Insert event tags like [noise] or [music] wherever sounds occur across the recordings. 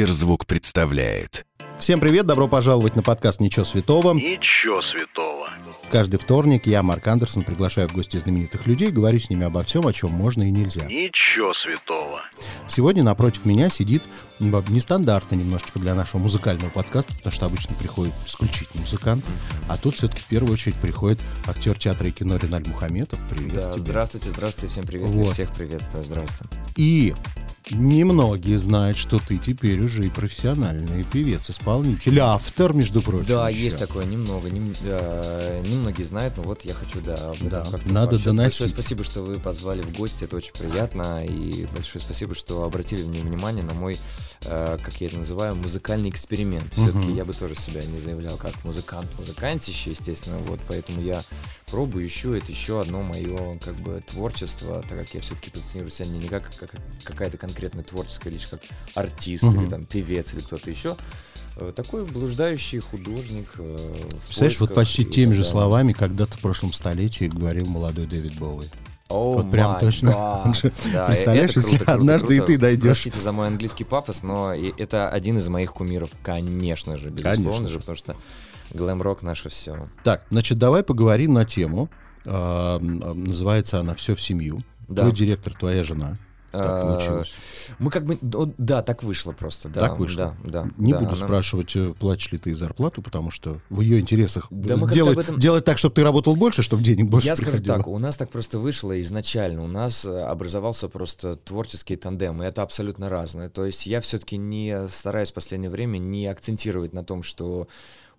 Сберзвук представляет. Всем привет, добро пожаловать на подкаст «Ничего святого». Ничего святого. Каждый вторник я, Марк Андерсон, приглашаю в гости знаменитых людей, говорю с ними обо всем, о чем можно и нельзя. Ничего святого. Сегодня напротив меня сидит нестандартно немножечко для нашего музыкального подкаста, потому что обычно приходит исключительно музыкант, а тут все-таки в первую очередь приходит актер театра и кино Реналь Мухаметов. Привет Да, тебе. здравствуйте, здравствуйте, всем привет, Вот. всех приветствую, здравствуйте. И немногие знают, что ты теперь уже и профессиональный певец, исполнитель, автор, между прочим. Да, еще. есть такое, немного, нем- э, немногие знают, но вот я хочу, да, об этом Да, как-то надо пообщаться. доносить. Большое спасибо, что вы позвали в гости, это очень приятно, и большое спасибо, что обратили мне внимание на мой, э, как я это называю, музыкальный эксперимент. Все-таки Мгм. я бы тоже себя не заявлял как музыкант, музыкантище, естественно, вот, поэтому я пробую, ищу, это еще одно мое, как бы, творчество, так как я все-таки позиционирую себя не как, как какая-то конкретная творческая лишь как артист Мгм. или там певец или кто-то еще, Э, такой блуждающий художник. э, Представляешь, вот почти и теми же словами когда-то в прошлом столетии говорил молодой Дэвид Боуи. О Вот прям точно. же- Да, представляешь, это если круто, круто, однажды и круто. ты дойдешь. Простите за мой английский пафос, но и это один из моих кумиров, конечно же, безусловно Конечно же, потому что глэм-рок наше все. Так, значит, давай поговорим на тему. А, м, называется она «Все в семью». Да. Твой директор, твоя жена. Так Э, получилось. Мы как бы, да, так вышло просто, да. Так вышло. Да, да. Не да, буду она- спрашивать, э, платишь ли ты зарплату, потому что в ее интересах Да делать, этом- делать так, чтобы ты работал больше, чтобы денег больше Я скажу приходило. так, у нас так просто вышло изначально, у нас э, образовался просто творческий тандем, и это абсолютно разное. То есть я все-таки не стараюсь в последнее время не акцентировать на том, что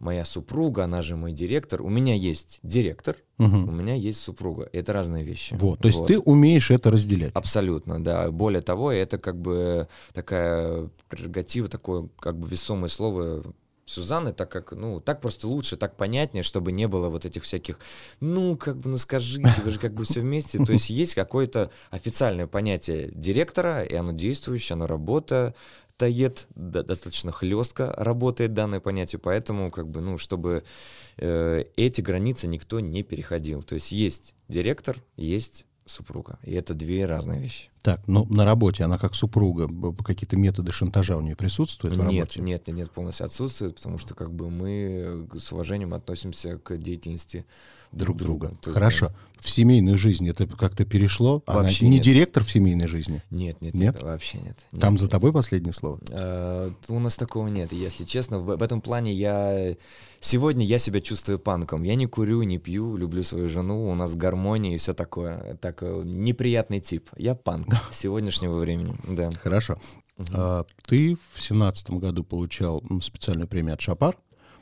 моя супруга, она же мой директор. У меня есть директор, Мгм. у меня есть супруга. Это разные вещи. Вот, то есть ты умеешь это разделять. Абсолютно, да. Более того, это как бы такая прерогатива, такое как бы весомое слово Сюзанны, так как, ну, так просто лучше, так понятнее, чтобы не было вот этих всяких, ну, как бы, ну, скажите, вы же как бы все вместе. То есть есть какое-то официальное понятие директора, и оно действующее, оно работает, да, достаточно хлестко работает данное понятие, поэтому, как бы, ну, чтобы э, эти границы никто не переходил. То есть есть директор, есть супруга, и это две разные вещи. Так, ну на работе она как супруга, какие-то методы шантажа у нее присутствуют в Нет, работе? нет, нет, нет, полностью отсутствует, потому что как бы мы э, с уважением относимся к деятельности друг друга. То есть, Хорошо. В семейной жизни это как-то перешло? Она Вообще не нет. директор в семейной жизни? Нет, нет, Нет? нет, вообще нет. Там Нет, за нет. тобой последнее слово? Э, У нас такого нет, если честно. В, в этом плане я... Сегодня я себя чувствую панком. Я не курю, не пью, люблю свою жену, у нас гармония и все такое. Так, э, неприятный тип. Я панк [laughs] сегодняшнего времени, да. Хорошо. А, ты в семнадцатом году получал специальную премию от Шапар,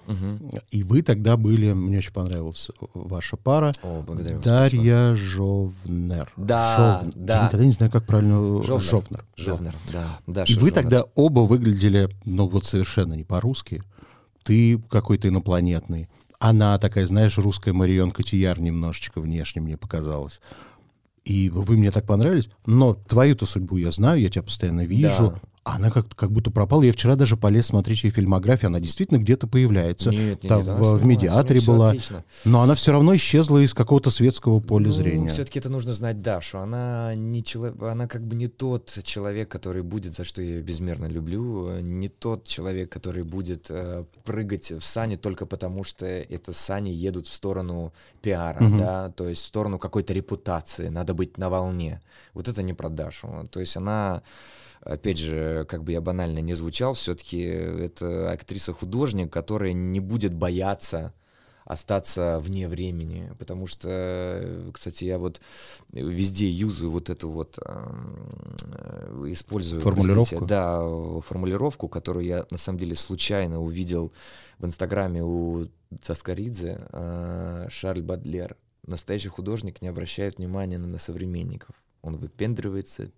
Мгм. и вы тогда были, мне очень понравилась ваша пара, О, благодарю вас. спасибо. Дарья Жовнер. Да, Жовн- да. Я никогда не знаю, как правильно... Жовнер. Жовнер. Жовнер, да. И Даша вы Жовнер. тогда оба выглядели, ну вот совершенно не по-русски. Ты какой-то инопланетный. Она такая, знаешь, русская Марион Котияр немножечко внешне мне показалась. И вы мне так понравились. Но твою-то судьбу я знаю, я тебя постоянно вижу. Да. Она как, как будто пропала. Я вчера даже полез смотреть ее фильмографию. Она действительно где-то появляется. Нет, нет, Там нет, в, в медиаторе всё была. отлично. Но она все равно исчезла из какого-то светского поля зрения. Все-таки это нужно знать Дашу. Она не человек, она как бы не тот человек, который будет, за что я ее безмерно люблю, не тот человек, который будет э, прыгать в сани только потому, что это сани едут в сторону пиара, Мгм. да, то есть в сторону какой-то репутации. Надо быть на волне. Вот это не про Дашу. То есть она опять же, как бы я банально не звучал, все-таки это актриса-художник, которая не будет бояться остаться вне времени, потому что, кстати, я вот везде юзаю вот эту вот, эм, э, использую, Формулировку? простите, да, формулировку, которую я на самом деле случайно увидел в Инстаграме у Цаскаридзе, э, Шарль Бадлер. Настоящий художник не обращает внимания на, на современников. Он выпендривается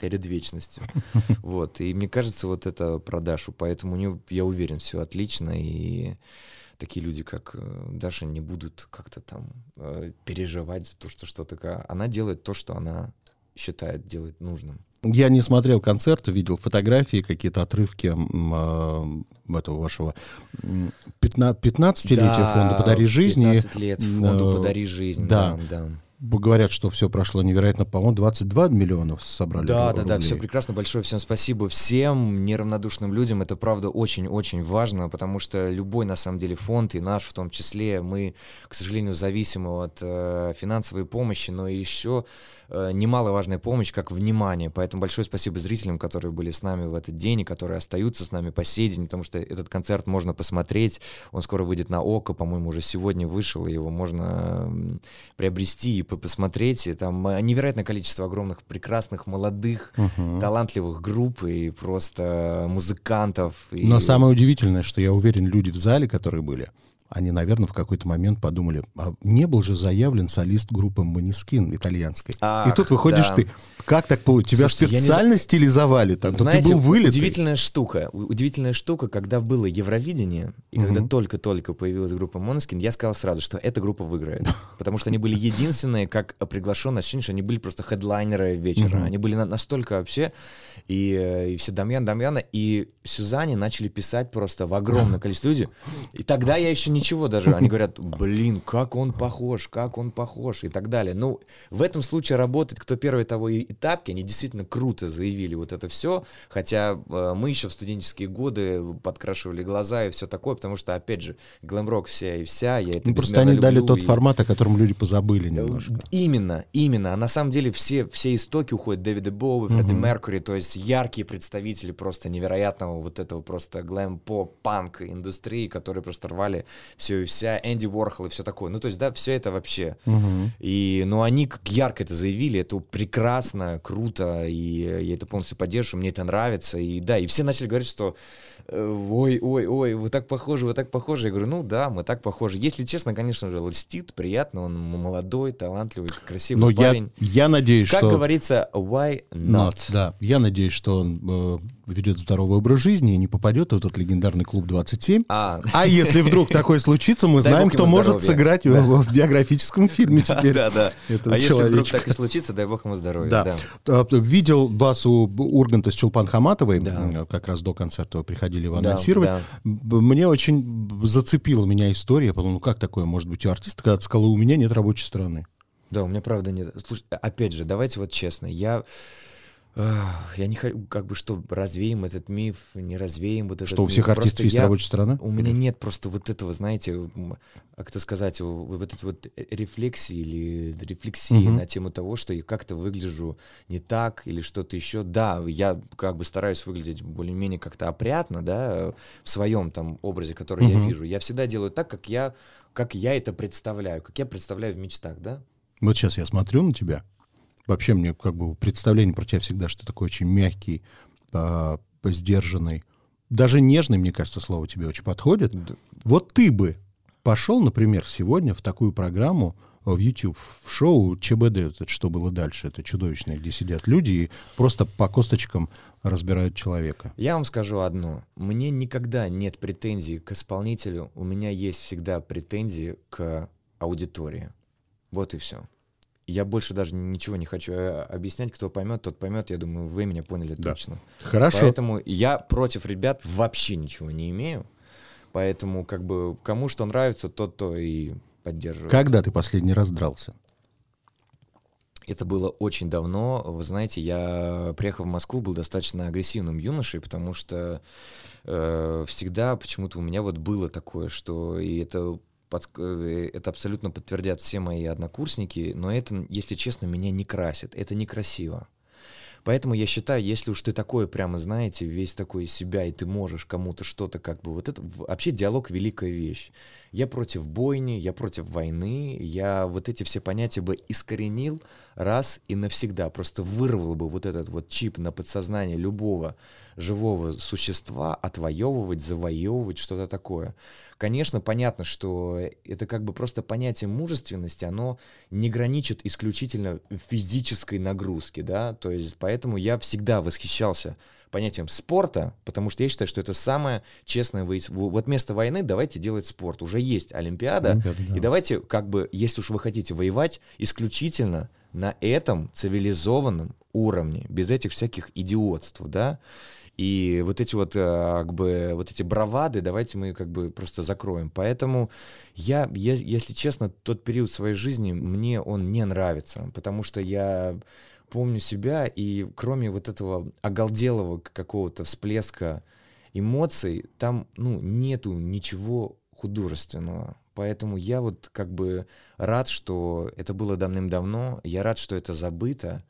перед вечностью. [laughs] Вот. И мне кажется, вот это про Дашу. Поэтому у нее, я уверен, все отлично. И такие люди, как э, Даша, не будут как-то там э, переживать за то, что что-то... Она делает то, что она считает делать нужным. Я не смотрел концерт, видел фотографии, какие-то отрывки э, этого вашего м, пятна- 15-летия Да, фонда «Подари жизни». 15 лет фонду Э, «Подари жизнь». Да, да. Говорят, что все прошло невероятно, по-моему, 22 миллиона собрали Да, ру- да, да, рублей. все прекрасно. Большое всем спасибо. Всем неравнодушным людям. Это правда очень-очень важно, потому что любой, на самом деле, фонд, и наш в том числе, мы, к сожалению, зависимы от э, финансовой помощи, но еще э, немаловажная помощь, как внимание. Поэтому большое спасибо зрителям, которые были с нами в этот день и которые остаются с нами по сей день, потому что этот концерт можно посмотреть. Он скоро выйдет на ОКО, по-моему, уже сегодня вышел, и его можно приобрести и посмотреть. И там э, невероятное количество огромных, прекрасных, молодых, Мгм. талантливых групп и просто музыкантов. И... Но самое удивительное, что я уверен, люди в зале, которые были, они, наверное, в какой-то момент подумали, а не был же заявлен солист группы Манискин итальянской. и Ах, тут выходишь да. ты. Как так получилось? Тебя Слушайте, я не специально стилизовали там? Знаете, ты был вылитый. удивительная штука. Удивительная штука, когда было Евровидение, и когда Мгм. только-только появилась группа Måneskin, я сказал сразу, что эта группа выиграет. [laughs] Потому что они были единственные, как приглашенные, ощущение, что они были просто хедлайнеры вечера. Мгм. Они были на- настолько вообще, и, э, и все Дамьян, Дамьяна, и Сюзанне начали писать просто в огромное количество людей. И тогда я еще ничего даже. Они [laughs] говорят, блин, как он похож, как он похож, и так далее. Ну, в этом случае работает кто первый, того и, и тапки. Они действительно круто заявили вот это все. Хотя э, мы еще в студенческие годы подкрашивали глаза и все такое, потому что, опять же, глэм-рок вся и вся. Я это Ну, просто они дали люблю, тот и- формат, о котором люди позабыли Э, немножко. Именно, именно. А на самом деле все, все истоки уходят Дэвида Боуи, Фредди Мгм. Меркьюри, то есть яркие представители просто невероятного вот этого просто глэм-поп, панк индустрии, которые просто рвали все и вся, Энди Уорхол и все такое. Ну, то есть, да, все это вообще. Мгм. И, ну, они как ярко это заявили, это прекрасно, круто, и я это полностью поддерживаю, мне это нравится, и да, и все начали говорить, что э, ой, ой, ой, вы так похожи, вы так похожи. Я говорю, ну да, мы так похожи. Если честно, конечно же, льстит, приятно, он молодой, талантливый, красивый Но я, парень. я надеюсь, Как что... говорится, why not? Not, да. Я надеюсь, что он э, ведет здоровый образ жизни и не попадет в этот легендарный клуб 27. А, А если вдруг [laughs] такое случится, мы Дай знаем, кто может здоровья. сыграть Да. в, в биографическом фильме теперь. да, да. А если вдруг так и случится, дай бог ему здоровья. Да. да. А, Видел басу Урганта с Чулпан Хаматовой, Да. как раз до концерта приходили его анонсировать. Мне очень зацепила меня история. Я подумал, ну как такое может быть у артиста, когда ты сказал, у меня нет рабочей стороны. Да, у меня правда нет. Слушай, опять же, давайте вот честно, я я не хочу, как бы, что развеем этот миф, не развеем вот этот Что у миф. всех артистов Просто есть я- рабочая сторона? У меня нет просто вот этого, знаете, как это сказать, в- вот этой вот э, рефлексии или рефлексии Мгм. на тему того, что я как-то выгляжу не так или что-то еще. Да, я как бы стараюсь выглядеть более-менее как-то опрятно, да, в своем там образе, который я Мгм. вижу. Я всегда делаю так, как я, как я это представляю, как я представляю в мечтах, да. Вот сейчас я смотрю на тебя. Вообще мне как бы представление про тебя всегда, что ты такой очень мягкий, а, сдержанный. Даже нежный, мне кажется, слово тебе очень подходит. Д- Вот ты бы пошел, например, сегодня в такую программу в YouTube, в шоу ЧБД, это что было дальше, это чудовищное, где сидят люди и просто по косточкам разбирают человека. Я вам скажу одно. Мне никогда нет претензий к исполнителю. У меня есть всегда претензии к аудитории. Вот и все. Я больше даже ничего не хочу э, объяснять. Кто поймет, тот поймет. Я думаю, вы меня поняли Да. точно. Хорошо. Поэтому я против ребят вообще ничего не имею. Поэтому, как бы, кому что нравится, тот то и поддерживает. Когда ты последний раз дрался? Это было очень давно. Вы знаете, я, приехав в Москву, был достаточно агрессивным юношей, потому что э, всегда почему-то у меня вот было такое, что и это подск- э, это абсолютно подтвердят все мои однокурсники, но это, если честно, меня не красит. Это некрасиво. Поэтому я считаю, если уж ты такое прямо, знаете, весь такой из себя, и ты можешь кому-то что-то как бы... Вот это вообще диалог — великая вещь. Я против бойни, я против войны, я вот эти все понятия бы искоренил раз и навсегда. Просто вырвал бы вот этот вот чип на подсознание любого живого существа, отвоевывать, завоевывать, что-то такое. Конечно, понятно, что это как бы просто понятие мужественности, оно не граничит исключительно физической нагрузке, да, то есть поэтому я всегда восхищался понятием спорта, потому что я считаю, что это самое честное выяс- Вот вместо войны давайте делать спорт. Уже есть Олимпиада, Олимпиада, да. и давайте, как бы, если уж вы хотите воевать, исключительно на этом цивилизованном уровне, без этих всяких идиотств, да. И вот эти вот, э, как бы, вот эти бравады, давайте мы как бы просто закроем. Поэтому я, я, если честно, тот период своей жизни, мне он не нравится, потому что я помню себя, и кроме вот этого оголделого какого-то всплеска эмоций, там, ну, нету ничего художественного. Поэтому я вот как бы рад, что это было давным-давно, я рад, что это забыто,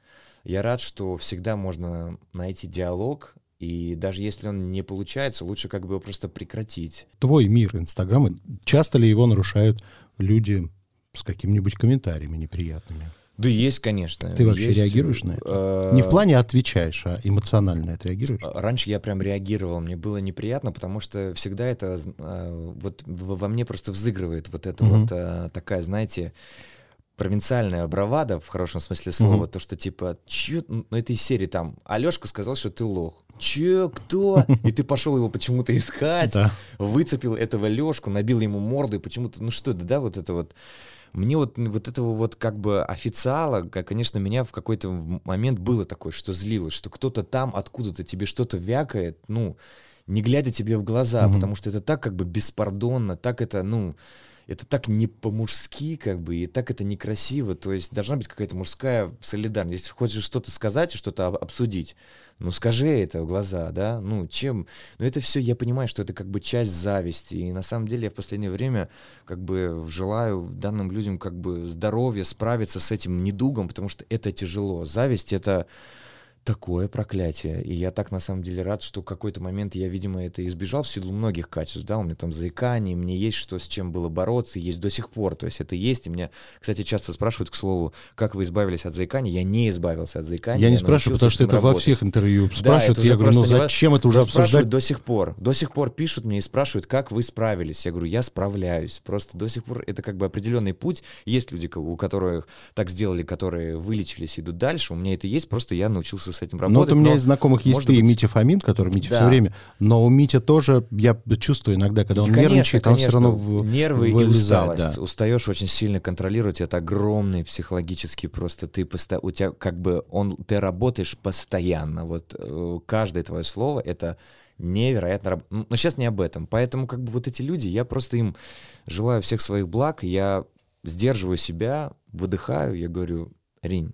я рад, что всегда можно найти диалог, и даже если он не получается, лучше как бы его просто прекратить. Твой мир Инстаграма, часто ли его нарушают люди с какими-нибудь комментариями неприятными? Да есть, конечно. Ты вообще есть, реагируешь на это? э, Не в плане отвечаешь, а эмоционально это реагируешь? Раньше я прям реагировал, мне было неприятно, потому что всегда это э, вот во мне просто взыгрывает вот эта Мгм. вот э, такая, знаете, провинциальная бравада в хорошем смысле слова, Мгм. то что типа, чё, ну это из серии там, Алешка сказал, что ты лох. Че, кто? [laughs] И ты пошел его почему-то искать, Да. выцепил этого Лешку, набил ему морду и почему-то, ну что это, да, вот это вот. Мне вот, вот этого вот как бы официала, конечно, меня в какой-то момент было такое, что злилось, что кто-то там откуда-то тебе что-то вякает, ну, не глядя тебе в глаза, Мгм. потому что это так как бы беспардонно, так это, ну, это так не по-мужски, как бы, и так это некрасиво. То есть должна быть какая-то мужская солидарность. Если хочешь что-то сказать что-то об- обсудить, ну скажи это в глаза, да, ну чем... Ну это все, я понимаю, что это как бы часть зависти. И на самом деле я в последнее время как бы желаю данным людям как бы здоровья, справиться с этим недугом, потому что это тяжело. Зависть — это такое проклятие. И я так на самом деле рад, что в какой-то момент я, видимо, это избежал в силу многих качеств. Да, у меня там заикание, мне есть что с чем было бороться, есть до сих пор. То есть это есть. И меня, кстати, часто спрашивают, к слову, как вы избавились от заикания. Я не избавился от заикания. Я не спрашиваю, научился потому что это во работать. всех интервью Да, спрашивают. уже я говорю, ну зачем это уже обсуждать? до сих пор. До сих пор пишут мне и спрашивают, как вы справились. Я говорю, я справляюсь. Просто до сих пор это как бы определенный путь. Есть люди, у которых так сделали, которые вылечились, идут дальше. У меня это есть, просто я научился с этим Ну, работать. вот у меня из знакомых есть ты и быть- Митя Фомин, который Митя Да. все время. Но у Митя тоже, я чувствую иногда, когда он И, конечно, нервничает, он все конечно, равно в- нервы и вылезает, усталость. да. Устаешь очень сильно контролировать. Это огромный психологический просто. Ты посто... у тебя как бы он ты работаешь постоянно. Вот э, каждое твое слово это невероятно раб- Ну, Но сейчас не об этом. Поэтому как бы вот эти люди, я просто им желаю всех своих благ. Я сдерживаю себя, выдыхаю. Я говорю, Ринь,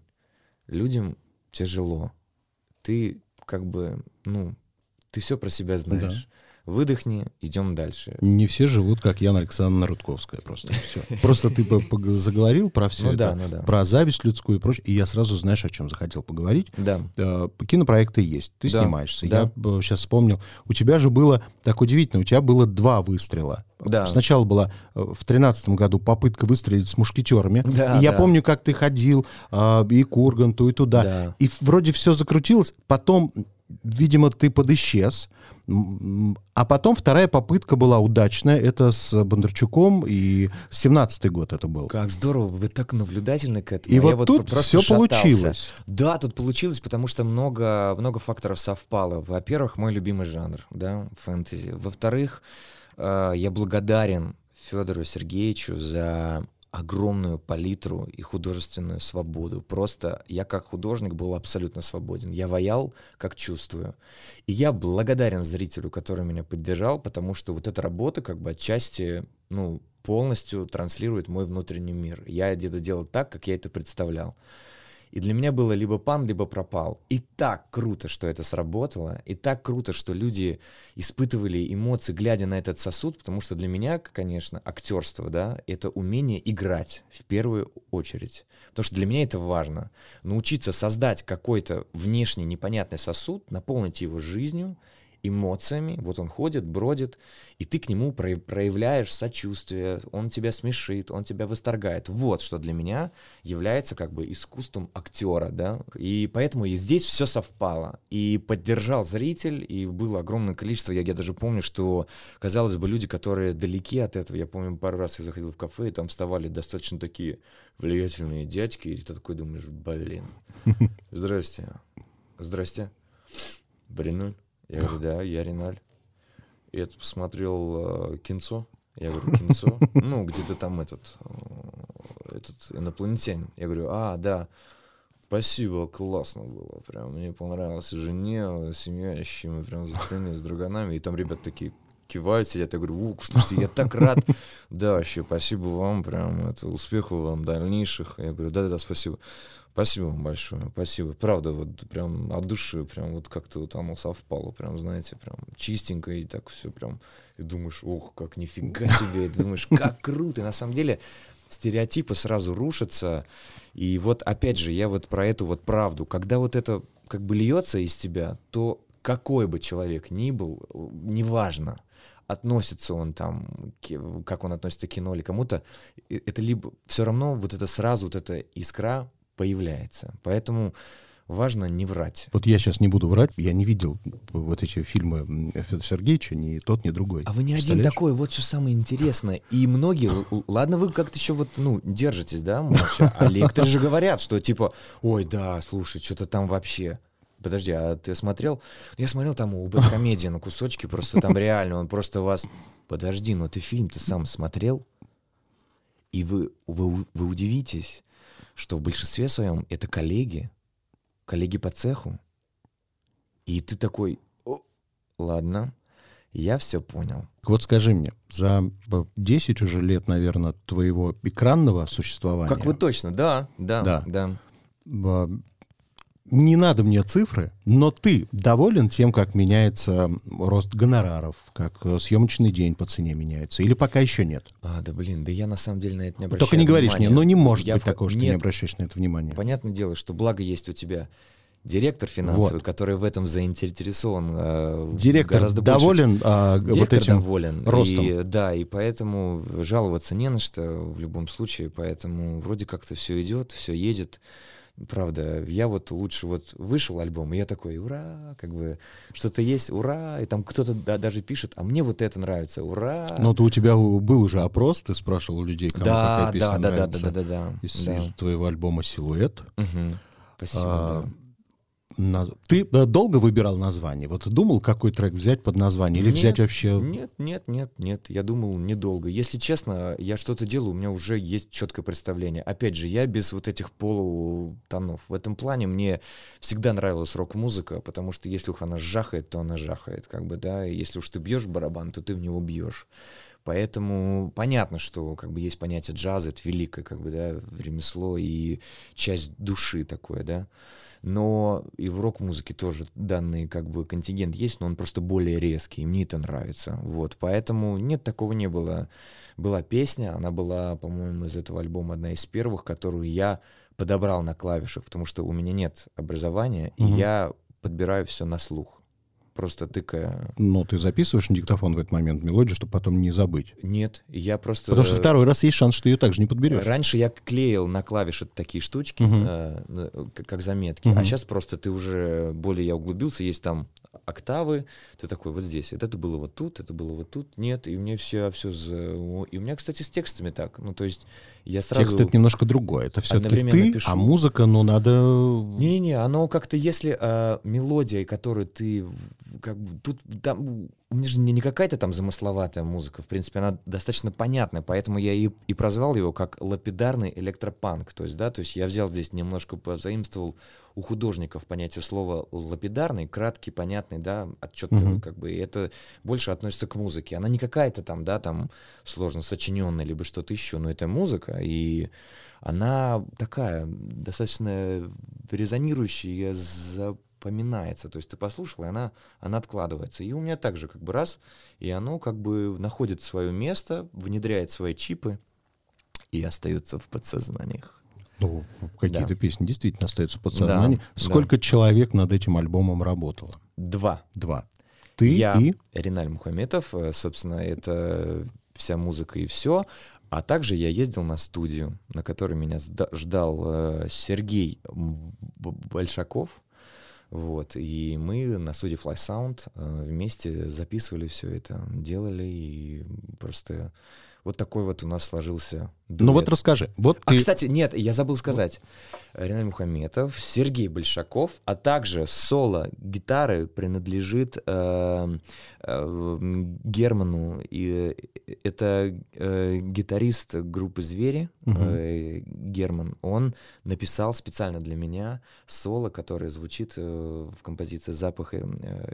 людям тяжело. Ты как бы, ну, ты все про себя знаешь. Выдохни, идем дальше. Не все живут, как Яна Александровна Рудковская просто. Все. Просто ты заговорил про все Ну это, да, ну да. про зависть людскую и прочее, и я сразу, знаешь, о чем захотел поговорить. Да. Э, Кинопроекты есть, ты Да, снимаешься. да. Я сейчас вспомнил. У тебя же было так удивительно, у тебя было два выстрела. Да. Сначала была э, в тринадцатом году попытка выстрелить с мушкетерами. Да, и я да. помню, как ты ходил а, и к Урганту, и туда. Да. И вроде все закрутилось. Потом, видимо, ты подисчез. М, А потом вторая попытка была удачная. Это с Бондарчуком. И 17-й год это был. Как здорово, вы так наблюдательны к этому. И а я вот тут все шатался. получилось. Да, тут получилось, потому что много, много факторов совпало. Во-первых, мой любимый жанр, да, фэнтези. Во-вторых, э, я благодарен Федору Сергеевичу за огромную палитру и художественную свободу. Просто я как художник был абсолютно свободен. Я ваял, как чувствую. И я благодарен зрителю, который меня поддержал, потому что вот эта работа как бы отчасти, ну, полностью транслирует мой внутренний мир. Я где-то делал так, как я это представлял. И для меня было либо пан, либо пропал. И так круто, что это сработало, и так круто, что люди испытывали эмоции, глядя на этот сосуд, потому что для меня, конечно, актерство, да, это умение играть в первую очередь. Потому что для меня это важно. Научиться создать какой-то внешний непонятный сосуд, наполнить его жизнью, эмоциями, вот он ходит, бродит, и ты к нему про- проявляешь сочувствие, он тебя смешит, он тебя восторгает. Вот что для меня является как бы искусством актера, да, и поэтому и здесь все совпало, и поддержал зритель, и было огромное количество, я, я даже помню, что, казалось бы, люди, которые далеки от этого, я помню, пару раз я заходил в кафе, и там вставали достаточно такие влиятельные дядьки, и ты такой думаешь, блин, [laughs] здрасте, здрасте, Бринуль. Я говорю, да, я Риналь. И тут посмотрел э, кинцо. Я говорю, кинцо? Ну, где-то там этот, э, этот инопланетянин. Я говорю, а, да. Спасибо, классно было. Прям мне понравилось. И жене, семья, ищи, мы прям за сценой с друганами. И там ребят такие кивают, сидят. Я говорю, ух, слушайте, я так рад. Да, вообще, спасибо вам, прям, это, успехов вам дальнейших. Я говорю, да-да-да, спасибо. Спасибо вам большое, спасибо. Правда, вот прям от души, прям вот как-то вот оно совпало, прям, знаете, прям чистенько и так все прям. И думаешь, ох, как нифига себе, и ты думаешь, как круто. И на самом деле стереотипы сразу рушатся. И вот опять же, я вот про эту вот правду. Когда вот это как бы льется из тебя, то какой бы человек ни был, неважно, относится он там, как он относится к кино или кому-то, э, это либо все равно вот это сразу вот эта искра появляется. Поэтому важно не врать. Вот я сейчас не буду врать, я не видел вот эти фильмы Федора Сергеевича, ни тот, ни другой. А вы не один такой, вот что самое интересное. И многие, ладно, вы как-то еще вот, ну, держитесь, да, молча, [laughs] а лекторы же говорят, что типа, ой, да, слушай, что-то там вообще. Подожди, а ты смотрел? Я смотрел там у Бэткомедии [laughs] на кусочки, просто там реально, он просто вас... Подожди, но ты фильм-то сам смотрел? И вы, вы, вы удивитесь, что в большинстве своем это коллеги, коллеги по цеху. И ты такой, «О, ладно, я все понял. Вот скажи мне, за э, 10 уже лет, наверное, твоего экранного существования... Как вы точно, да, да, Да. да. Не надо мне цифры, но ты доволен тем, как меняется рост гонораров, как э, съемочный день по цене меняется? Или пока еще нет? А, да блин, да я на самом деле на это не обращаю Только не говоришь мне, внимания. ну не может Я быть в- такого, что ты не Нет, обращаешь на это внимание. Понятное дело, что благо есть у тебя директор финансовый, Вот. который в этом заинтересован э, Директор гораздо больше, доволен а, вот Директор этим доволен. ростом. И, да, и поэтому жаловаться не на что в любом случае. Поэтому вроде как-то все идет, все едет. Правда, я вот лучше вот вышел альбом, и я такой, ура, как бы что-то есть, ура, и там кто-то да- даже пишет, а мне вот это нравится, ура. Ну, то у тебя был уже опрос, ты спрашивал у людей, кому да, какая песня да, да, да, да, нравится да, да, да, из, да. из твоего альбома «Силуэт». Мгм. Спасибо, А, да. Ты э, долго выбирал название? Вот думал, какой трек взять под название? Или Нет, взять вообще... Нет, нет, нет, нет. Я думал недолго. Если честно, я что-то делаю, у меня уже есть четкое представление. Опять же, я без вот этих полутонов. В этом плане мне всегда нравилась рок-музыка, потому что если уж она жахает, то она жахает, как бы, да. И если уж ты бьешь барабан, то ты в него бьешь. Поэтому понятно, что как бы есть понятие джаза, это великое, как бы, да, ремесло и часть души такое, да. Но и в рок-музыке тоже данный как бы контингент есть, но он просто более резкий, и мне это нравится. Вот, поэтому нет, такого не было. Была песня, она была, по-моему, из этого альбома одна из первых, которую я подобрал на клавишах, потому что у меня нет образования, Мгм. и я подбираю все на слух. Просто тыкая. Ну, ты записываешь на диктофон в этот момент мелодию, чтобы потом не забыть. Нет, я просто... Потому что второй раз есть шанс, что ее также не подберешь. Раньше я клеил на клавиши такие штучки, Мгм. э, э, как заметки, Мгм. а сейчас просто ты уже более я углубился, есть там октавы, ты такой вот здесь, вот это было вот тут, это было вот тут, нет, и меня все, все, и у меня, кстати, с текстами так, ну то есть я сразу... Текст это немножко другое. Это все-таки ты, пишу. а музыка, ну, надо... Не-не-не, оно как-то, если э, мелодия, которую ты, как тут, там, у меня же не, не какая-то там замысловатая музыка, в принципе, она достаточно понятная, поэтому я и, и прозвал его как лапидарный электропанк, то есть, да, то есть я взял здесь немножко позаимствовал у художников понятие слова лапидарный, краткий, понятный, да, отчетливый, Мгм. как бы, и это больше относится к музыке, она не какая-то там, да, там сложно сочиненная, либо что-то еще, но это музыка, и она такая достаточно резонирующая, запоминается. То есть ты послушал, и она, она откладывается. И у меня также как бы раз, и оно как бы находит свое место, внедряет свои чипы и остается в подсознаниях. Ну, какие-то Да. песни действительно остаются в подсознании. Да, Сколько человек над этим альбомом работало? Два. Два. Ты Я, и... Риналь Мухаметов, э, собственно, это вся музыка и все. А также я ездил на студию, на которой меня ждал э, Сергей Большаков. Вот, и мы на студии Fly Sound э, вместе записывали все это, делали, и просто вот такой вот у нас сложился Ну вот дуэт. расскажи. Вот А, ты... кстати, нет, я забыл сказать. Ренат Мухаметов, Сергей Большаков, а также соло гитары принадлежит э, э, Герману. И э, это э, гитарист группы «Звери» Мгм. э, Герман. Он написал специально для меня соло, которое звучит э, в композиции «Запах э,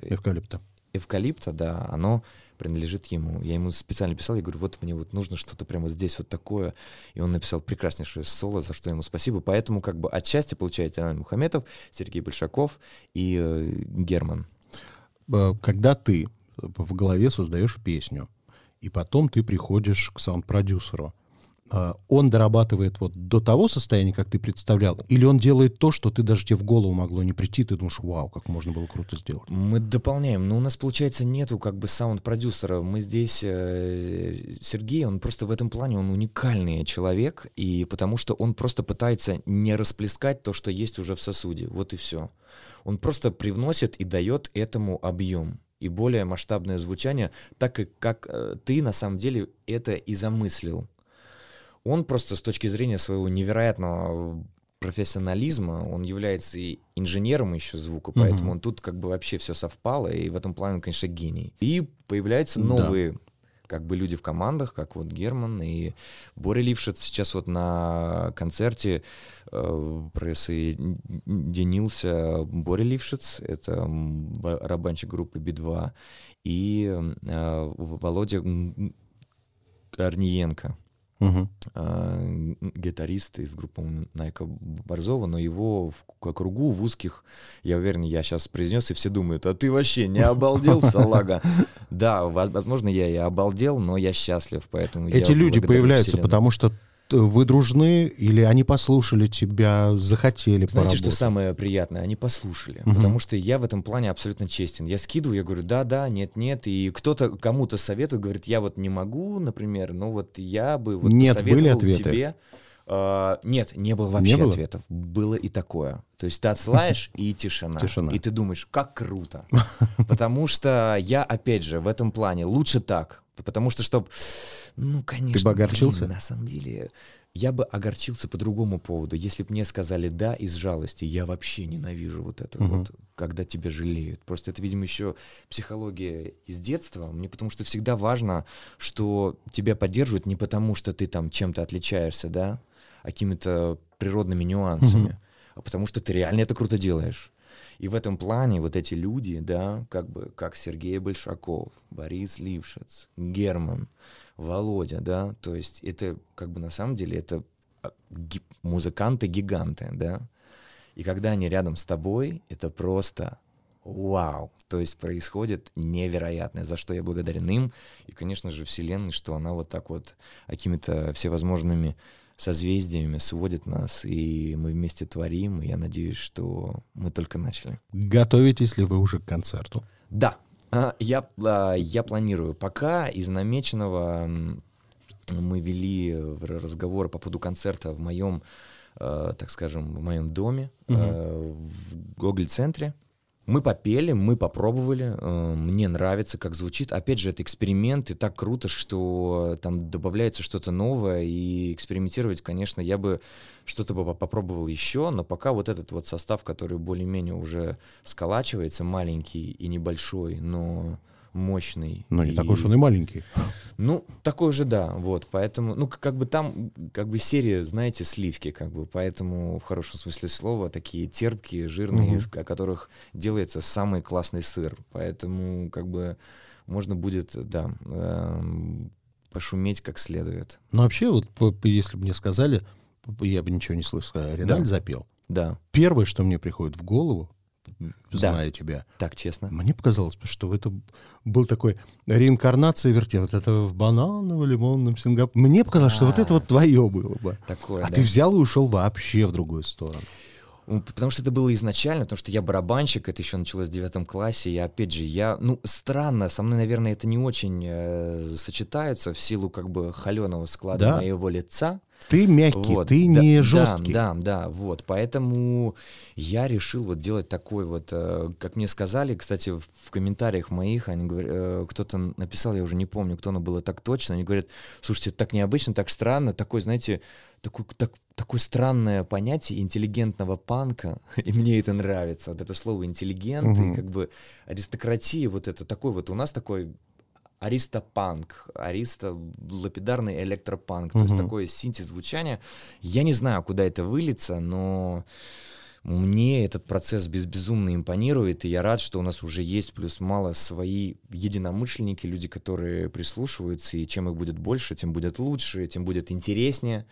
Эвкалипта. Эвкалипта», да, оно принадлежит ему. Я ему специально писал, я говорю, вот мне вот нужно что-то прямо здесь вот такое. И он написал прекраснейшее соло, за что ему спасибо. Поэтому как бы отчасти получается Ренат Мухаметов, Сергей Большаков и э, Герман. Э, Когда ты в голове создаешь песню, и потом ты приходишь к саунд-продюсеру, он дорабатывает вот до того состояния, как ты представлял, или он делает то, что ты даже тебе в голову могло не прийти, ты думаешь, вау, как можно было круто сделать. Мы дополняем, но у нас, получается, нету как бы саунд-продюсера. Мы здесь... э, Сергей, он просто в этом плане, он уникальный человек, и потому что он просто пытается не расплескать то, что есть уже в сосуде. Вот и все. Он просто привносит и дает этому объем и более масштабное звучание, так как, как э, ты на самом деле это и замыслил. Он просто с точки зрения своего невероятного профессионализма, он является и инженером еще звука, поэтому Мгм. он тут как бы вообще все совпало, и в этом плане он, конечно, гений. И появляются Да. новые как бы люди в командах, как вот Герман и Боря Лившиц сейчас вот на концерте э, присоединился Боря Лившиц, это барабанщик группы Би-2, и э, Володя Корниенко, Мгм. э, гитарист из группы Найка Борзова, но его в кругу в узких, я уверен, я сейчас произнес, и все думают, а ты вообще не обалдел, [laughs] салага? Да, воз- возможно, я и обалдел, но я счастлив, поэтому Эти люди появляются, потому что вы дружны, или они послушали тебя, захотели Знаете, что поработать? самое приятное? Они послушали. Мгм. Потому что я в этом плане абсолютно честен. Я скидываю, я говорю, да, да, нет, нет. И кто-то кому-то советует, говорит, я вот не могу, например, но вот я бы вот Нет, были ответы? тебе. А, нет, не было вообще Не было? ответов. Было и такое. То есть ты отсылаешь, [laughs] и тишина. Тишина. И ты думаешь, как круто. [laughs] Потому что я, опять же, в этом плане лучше так. Потому что, чтобы... Ну, конечно. бы огорчился? блин, на самом деле, я бы огорчился по другому поводу. Если бы мне сказали «да» из жалости, я вообще ненавижу вот это Мгм. вот, когда тебя жалеют. Просто это, видимо, еще психология из детства. Мне потому что всегда важно, что тебя поддерживают не потому, что ты там чем-то отличаешься, да, а какими-то природными нюансами, Мгм. а потому что ты реально это круто делаешь. И в этом плане вот эти люди, да, как бы, как Сергей Большаков, Борис Лившиц, Герман, Володя, да, то есть это как бы на самом деле это а, ги- музыканты-гиганты, да, и когда они рядом с тобой, это просто вау, то есть происходит невероятное, за что я благодарен им, и, конечно же, Вселенной, что она вот так вот какими-то всевозможными созвездиями сводит нас, и мы вместе творим, и я надеюсь, что мы только начали. Готовитесь ли вы уже к концерту? Да, а, я, а, я планирую. Пока из намеченного мы вели разговоры по поводу концерта в моем, э, так скажем, в моем доме, э, в Гоголь-центре. Мы попели, мы попробовали, э, мне нравится, как звучит. Опять же, это эксперимент, и так круто, что там добавляется что-то новое, и экспериментировать, конечно, я бы что-то бы попробовал еще, но пока вот этот вот состав, который более-менее уже сколачивается, маленький и небольшой, но мощный. Ну, не и- такой уж он и маленький. ну, такой же, да, вот, поэтому, ну, как бы там, как бы серия, знаете, сливки, как бы, поэтому, в хорошем смысле слова, такие терпкие, жирные, Мгм. из о которых делается самый классный сыр, поэтому, как бы, можно будет, да, эм, пошуметь как следует, Но вообще, вот если бы мне сказали, я бы ничего не слышал, а Реналь Да. запел. да, Первое, что мне приходит в голову, Да. зная тебя, так честно. мне показалось, что это был такой реинкарнация верти, вот это в бананово-лимонном Сингапуре. Мне показалось, что вот это А. вот твое было бы. Такое, А да. ты взял и ушел вообще в другую сторону. Ну, Потому что это было изначально, потому что я барабанщик, это еще началось в девятом классе, и опять же, я, ну, странно, со мной, наверное, это не очень э, сочетается в силу как бы холеного склада Да. моего лица, Ты мягкий, Вот, ты да, не да, жесткий. Да, да, вот. Поэтому я решил вот делать такой вот, э, как мне сказали, кстати, в, комментариях моих, они говорят, э, кто-то написал, я уже не помню, кто, но было так точно, они говорят, слушайте, это так необычно, так странно, такой, знаете, такой, так, такое странное понятие интеллигентного панка, [laughs] и мне это нравится, вот это слово интеллигент, Мгм. и как бы аристократия, вот это такой вот, у нас такой аристопанк, аристо лапидарный электропанк, то есть Мгм. такой синтез звучания. Я не знаю, куда это выльется, но мне этот процесс без безумно импонирует, и я рад, что у нас уже есть плюс-мало свои единомышленники, люди, которые прислушиваются, и чем их будет больше, тем будет лучше, тем будет интереснее.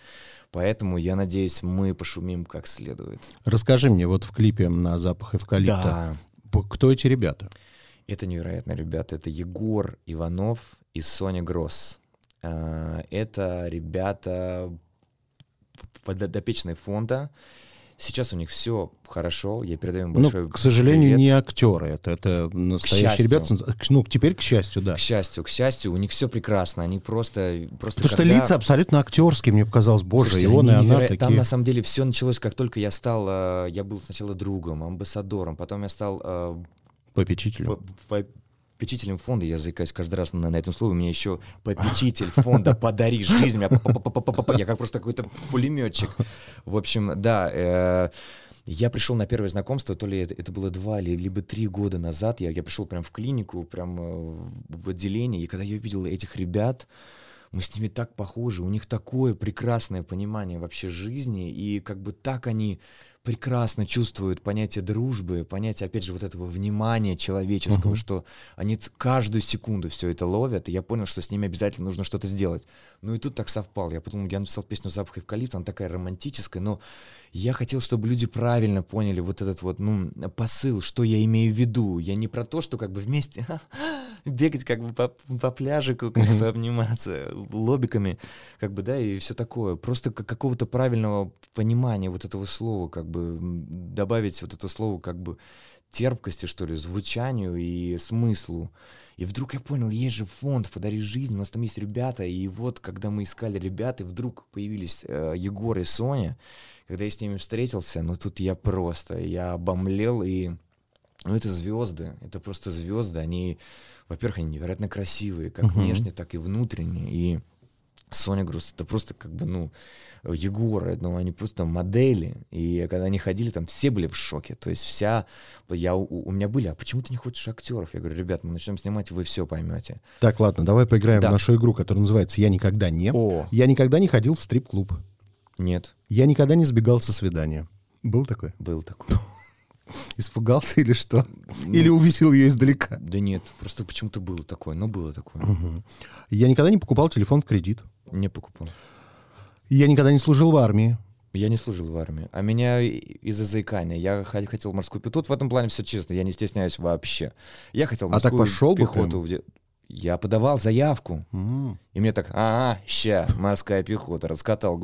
Поэтому я надеюсь, мы пошумим как следует. Расскажи мне, вот в клипе на запах эвкалипта, Да, кто эти ребята? Это невероятно, ребята. Это Егор Иванов и Соня Гросс. А, Это ребята подопечные фонда. Сейчас у них все хорошо. Я передаю им большой ну, к сожалению, привет. не актеры, это, это настоящие ребята. Ну, теперь к счастью, да. К счастью, к счастью, у них все прекрасно. Они просто, просто Потому что когда- лица абсолютно актерские, мне показалось, боже, Слушайте, и он, и она неверо- такие. Там на самом деле все началось, как только я стал, э, я был сначала другом, амбассадором, потом я стал э, Попечителем. по- попечителем фонда, я заикаюсь каждый раз на, на этом слове, мне еще попечитель фонда «Подари жизнь», я как просто какой-то пулеметчик. В общем, да, э, я пришел на первое знакомство, то ли это, это было два или либо три года назад, я, я пришел прям в клинику, прям э, в отделение, и когда я увидел этих ребят, мы с ними так похожи, у них такое прекрасное понимание вообще жизни, и как бы так они прекрасно чувствуют понятие дружбы, понятие, опять же, вот этого внимания человеческого, Мгм. что они каждую секунду все это ловят, и я понял, что с ними обязательно нужно что-то сделать. Ну и тут так совпало. Я подумал, я написал песню «Запах эвкалипта», она такая романтическая, но я хотел, чтобы люди правильно поняли вот этот вот, ну, посыл, что я имею в виду. Я не про то, что как бы вместе [laughs] бегать как бы по, по пляжику, как бы обниматься лобиками, как бы, да, и все такое. Просто как какого-то правильного понимания вот этого слова, как бы добавить вот это слово как бы терпкости, что ли, звучанию и смыслу. И вдруг я понял, есть же фонд «Подари жизнь», у нас там есть ребята, и вот, когда мы искали ребят, и вдруг появились э, Егор и Соня, когда я с ними встретился, ну тут я просто, я обомлел, и ну это звезды, это просто звезды, они, во-первых, они невероятно красивые, как Мгм. внешне, так и внутренне, и Соня Груз, это просто как бы, ну, Егор, ну, они просто модели, и когда они ходили, там все были в шоке, то есть вся, я, у, у меня были, а почему ты не хочешь актеров? Я говорю, ребят, мы начнем снимать, вы все поймете. Так, ладно, давай поиграем Да. в нашу игру, которая называется «Я никогда не». О, Я никогда не ходил в стрип-клуб. нет, Я никогда не сбегал со свидания. Был такой? был такой. [laughs] Испугался или что? Ну, Или увидел ее издалека? Да нет, просто почему-то было такое, но было такое. Я никогда не покупал телефон в кредит. Не покупал. Я никогда не служил в армии. Я не служил в армии, а меня из-за заикания. Я хотел морскую пехоту. Тут в этом плане все честно, я не стесняюсь вообще. Я хотел А так морскую пошел бы пехоту. прям? в де- Я подавал заявку, М, и мне так, ага, ща, морская пехота, раскатал.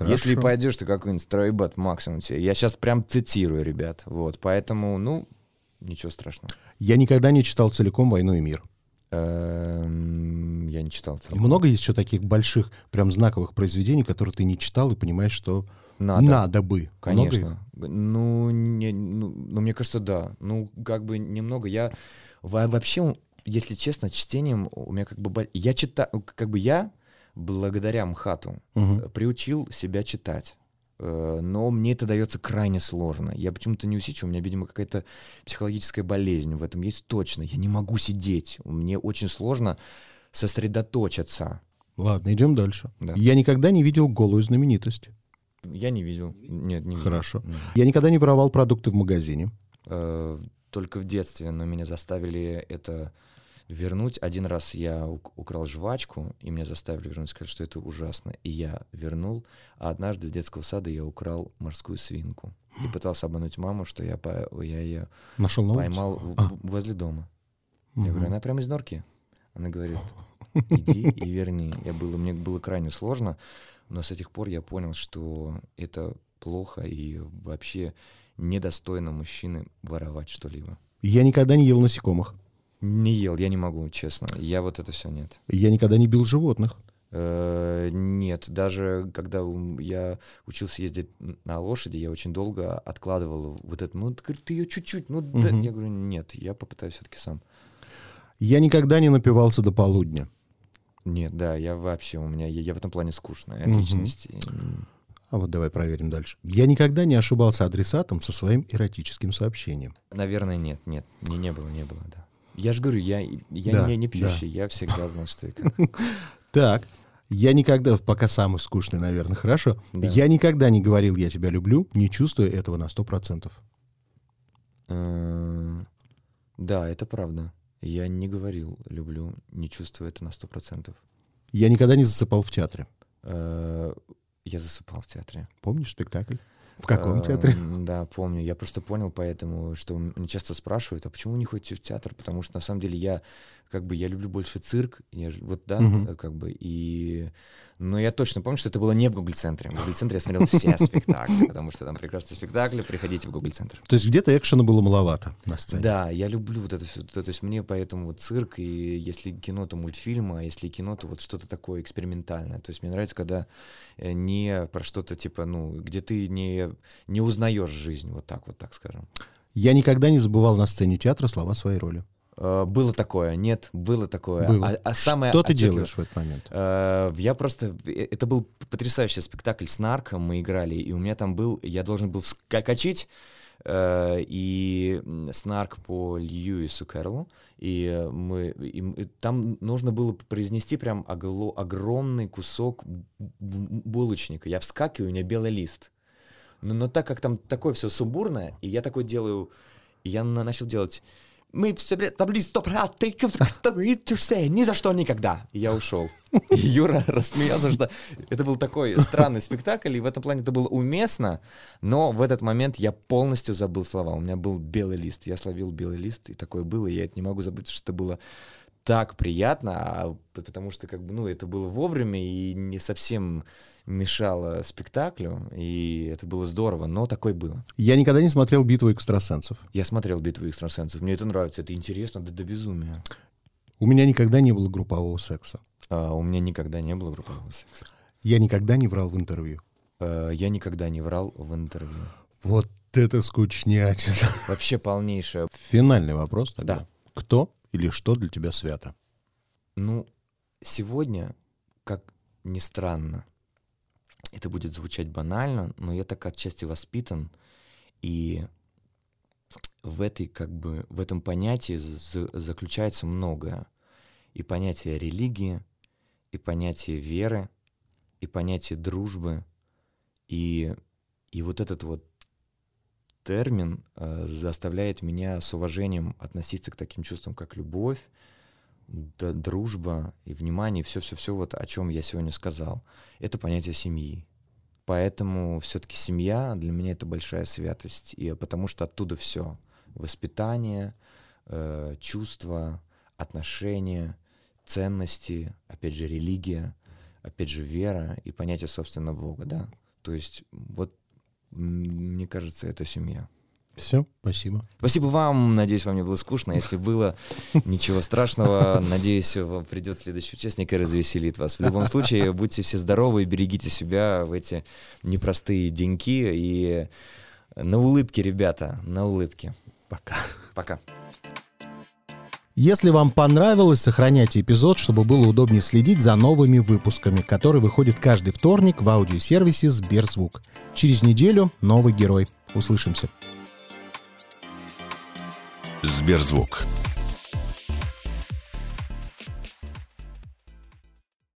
Если хорошо. пойдешь, ты какой-нибудь стройбат максимум тебе. Я сейчас прям цитирую, ребят. Вот, поэтому, ну, ничего страшного. Я никогда не читал целиком «Войну и мир». Эм, Я не читал целиком. Много есть еще таких больших, прям знаковых произведений, которые ты не читал и понимаешь, что Надо. надо, бы. Много? Конечно. Ну, не, ну, ну, мне кажется, да. Ну, как бы немного. Я во- вообще, если честно, чтением у меня как бы... Я читаю, как бы я, благодаря МХАТу, э, приучил себя читать. Э, Но мне это дается крайне сложно. Я почему-то не усидчив, у меня, видимо, какая-то психологическая болезнь в этом есть точно. Я не могу сидеть. Мне очень сложно сосредоточиться. Ладно, идем дальше. Да. Я никогда не видел голую знаменитость. Я не видел. Нет, не видел. Хорошо. Нет. Я никогда не воровал продукты в магазине. Э, только в детстве, но меня заставили это вернуть. Один раз я ук- украл жвачку, и меня заставили вернуть, сказать, что это ужасно. И я вернул. А однажды с детского сада я украл морскую свинку. И пытался обмануть маму, что я, по- я ее Нашел на поймал в- А. возле дома. Я Мгм. говорю, она прямо из норки. Она говорит, [laughs] иди и верни. Я было, мне было крайне сложно, но с этих пор я понял, что это плохо и вообще недостойно мужчины воровать что-либо. Я никогда не ел насекомых. Не ел, я не могу, честно. Я вот это все нет. Я никогда не бил животных. Э, Нет, даже когда я учился ездить на лошади, я очень долго откладывал вот это. Ну, говорит, ты ее чуть-чуть. Ну, да». Мгм. я говорю, нет, я попытаюсь все-таки сам. Я никогда не напивался до полудня. Нет, да, я вообще, у меня, я, я в этом плане скучная Мгм. личность. А вот давай проверим дальше. Я никогда не ошибался адресатом со своим эротическим сообщением. Наверное, нет, нет, не, не было, не было, да. Я же говорю, я, я Да, не, не да. пьющий, я всегда знал, что и как. [laughs] Так, я никогда, пока самый скучный, наверное, хорошо. Да. Я никогда не говорил «я тебя люблю», не чувствуя этого на сто процентов. Э, Да, это правда. Я не говорил «люблю», не чувствую это на сто процентов. Я никогда не засыпал в театре. Э, Я засыпал в театре. Помнишь спектакль? В каком Эм, театре? Да, помню. Я просто понял поэтому, что мне часто спрашивают, а почему вы не ходите в театр? Потому что на самом деле я как бы я люблю больше цирк, нежели вот да, э, как бы и но я точно помню, что это было не в Google центре. В Google центре я смотрел все спектакли, потому что там прекрасные спектакли. Приходите в Google центр. То есть где-то экшена было маловато на сцене. Да, я люблю вот это все. То есть мне поэтому вот цирк, и если кино, то мультфильмы, а если кино, то вот что-то такое экспериментальное. То есть мне нравится, когда э, не про что-то типа, ну, где ты не, не узнаешь жизнь, вот так вот, так скажем. Я никогда не забывал на сцене театра слова своей роли. Э, Было такое, нет, было такое. Было. А, а самое Что ты делаешь в этот момент? Э, Я просто... э, Это был потрясающий спектакль с нарком, мы играли, и у меня там был... Я должен был вскочить, э, и снарк по Льюису Кэрролу, и мы... и там нужно было произнести прям огло- огромный кусок булочника. Я вскакиваю, у меня белый лист. Но, но так как там такое все сумбурное, и я такой делаю... И я на- начал делать... Мы все таблицы стоп ни за что никогда. И я ушел. И Юра [laughs] рассмеялся, что это был такой странный спектакль, и в этом плане это было уместно, но в этот момент я полностью забыл слова. У меня был белый лист. Я словил белый лист, и такое было, и я это не могу забыть, что это было так приятно, а потому что как бы, ну, это было вовремя и не совсем мешало спектаклю, и это было здорово, но такое было. Я никогда не смотрел «Битву экстрасенсов». Я смотрел «Битву экстрасенсов», мне это нравится, это интересно до, до безумия. У меня никогда не было группового секса. А, у меня никогда не было группового секса. Я никогда не врал в интервью. Э, я никогда не врал в интервью. Вот это скучнятина. Вообще полнейшее. Финальный вопрос тогда. Да. Кто или что для тебя свято? Ну, сегодня, как ни странно, это будет звучать банально, но я так отчасти воспитан, и в этой, как бы, в этом понятии заключается многое. И понятие религии, и понятие веры, и понятие дружбы, и, и вот этот вот термин э, заставляет меня с уважением относиться к таким чувствам, как любовь, д- дружба и внимание, все-все-все, вот о чем я сегодня сказал. Это понятие семьи. Поэтому все-таки семья для меня это большая святость, и потому что оттуда все. Воспитание, э, чувства, отношения, ценности, опять же, религия, опять же, вера и понятие, собственно, Бога, да. То есть вот мне кажется, это семья. Все, спасибо. Спасибо вам. Надеюсь, вам не было скучно. Если было, ничего страшного. Надеюсь, вам придет следующий участник и развеселит вас. В любом случае, будьте все здоровы и берегите себя в эти непростые деньки. И на улыбке, ребята, на улыбке. Пока. Пока. Если вам понравилось, сохраняйте эпизод, чтобы было удобнее следить за новыми выпусками, которые выходят каждый вторник в аудиосервисе Сберзвук. Через неделю новый герой. Услышимся. Сберзвук.